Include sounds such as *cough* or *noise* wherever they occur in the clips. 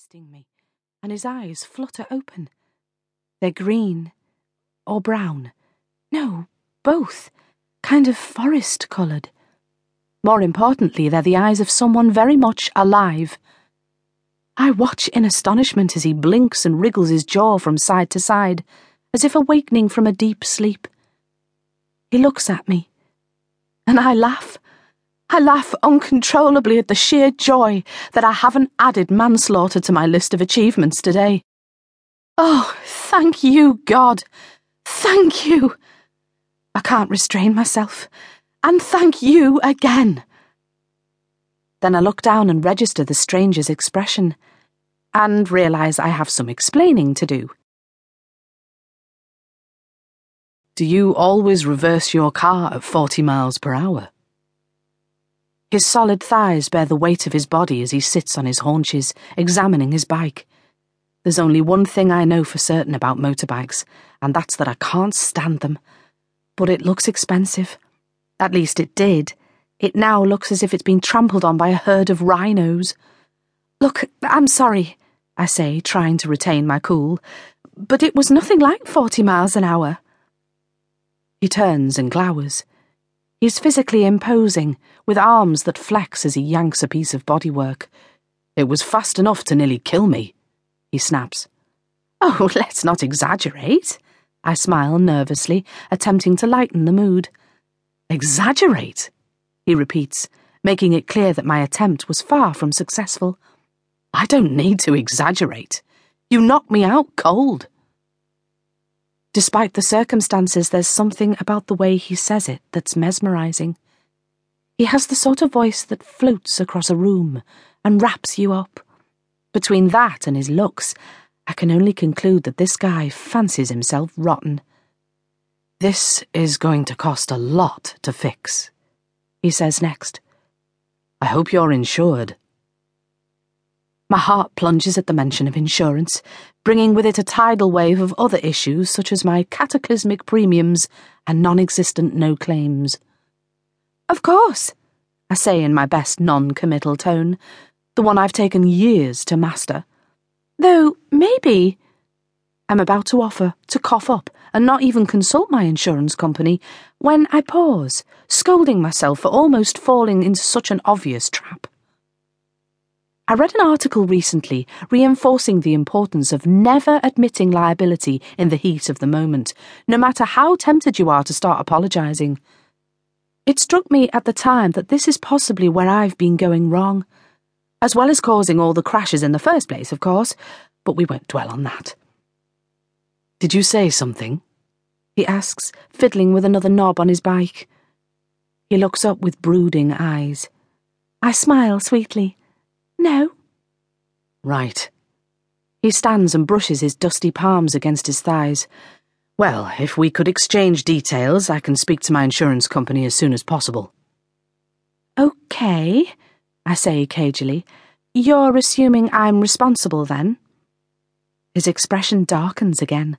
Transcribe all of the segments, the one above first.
twisting me, and his eyes flutter open. They're green or brown. No, both. Kind of forest coloured. More importantly, they're the eyes of someone very much alive. I watch in astonishment as he blinks and wriggles his jaw from side to side, as if awakening from a deep sleep. He looks at me, and I laugh. I laugh uncontrollably at the sheer joy that I haven't added manslaughter to my list of achievements today. Oh, thank you, God. Thank you. I can't restrain myself. And thank you again. Then I look down and register the stranger's expression, and realise I have some explaining to do. Do you always reverse your car at 40 miles per hour? His solid thighs bear the weight of his body as he sits on his haunches, examining his bike. There's only one thing I know for certain about motorbikes, and that's that I can't stand them. But it looks expensive. At least it did. It now looks as if it's been trampled on by a herd of rhinos. Look, I'm sorry, I say, trying to retain my cool, but it was nothing like 40 miles an hour. He turns and glowers. He's physically imposing, with arms that flex as he yanks a piece of bodywork. It was fast enough to nearly kill me, he snaps. Oh, *laughs* let's not exaggerate. I smile nervously, attempting to lighten the mood. Exaggerate, he repeats, making it clear that my attempt was far from successful. I don't need to exaggerate. You knocked me out cold. Despite the circumstances, there's something about the way he says it that's mesmerizing. He has the sort of voice that floats across a room and wraps you up. Between that and his looks, I can only conclude that this guy fancies himself rotten. This is going to cost a lot to fix, he says next. I hope you're insured. My heart plunges at the mention of insurance, bringing with it a tidal wave of other issues such as my cataclysmic premiums and non existent no claims. Of course, I say in my best non committal tone, the one I've taken years to master. Though, maybe. I'm about to offer to cough up and not even consult my insurance company when I pause, scolding myself for almost falling into such an obvious trap. I read an article recently reinforcing the importance of never admitting liability in the heat of the moment, no matter how tempted you are to start apologising. It struck me at the time that this is possibly where I've been going wrong, as well as causing all the crashes in the first place, of course, but we won't dwell on that. Did you say something? He asks, fiddling with another knob on his bike. He looks up with brooding eyes. I smile sweetly. No. Right. He stands and brushes his dusty palms against his thighs. Well, if we could exchange details, I can speak to my insurance company as soon as possible. Okay, I say cagily. You're assuming I'm responsible then? His expression darkens again.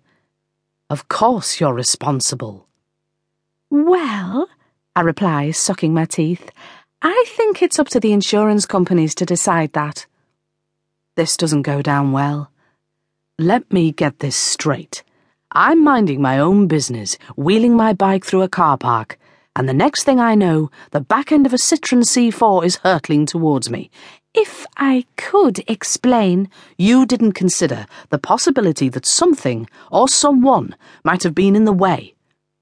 Of course you're responsible. Well, I reply, sucking my teeth, I think it's up to the insurance companies to decide that. This doesn't go down well. Let me get this straight. I'm minding my own business, wheeling my bike through a car park, and the next thing I know, the back end of a Citroen C4 is hurtling towards me. If I could explain. You didn't consider the possibility that something or someone might have been in the way.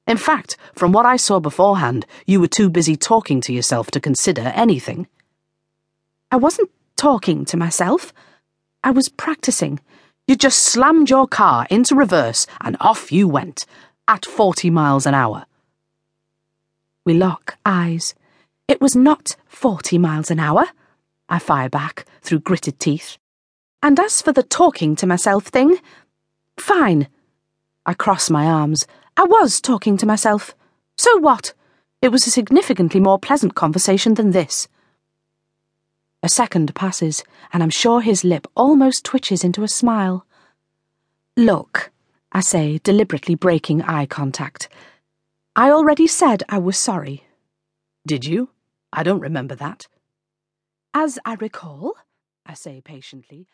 In fact, from what I saw beforehand, you were too busy talking to yourself to consider anything. I wasn't talking to myself. I was practicing. You just slammed your car into reverse and off you went, at 40 miles an hour. We lock eyes. It was not 40 miles an hour. I fire back through gritted teeth. And as for the talking to myself thing, fine. I cross my arms. I was talking to myself. So what? It was a significantly more pleasant conversation than this. A second passes, and I'm sure his lip almost twitches into a smile. Look, I say, deliberately breaking eye contact. I already said I was sorry. Did you? I don't remember that. As I recall, I say patiently,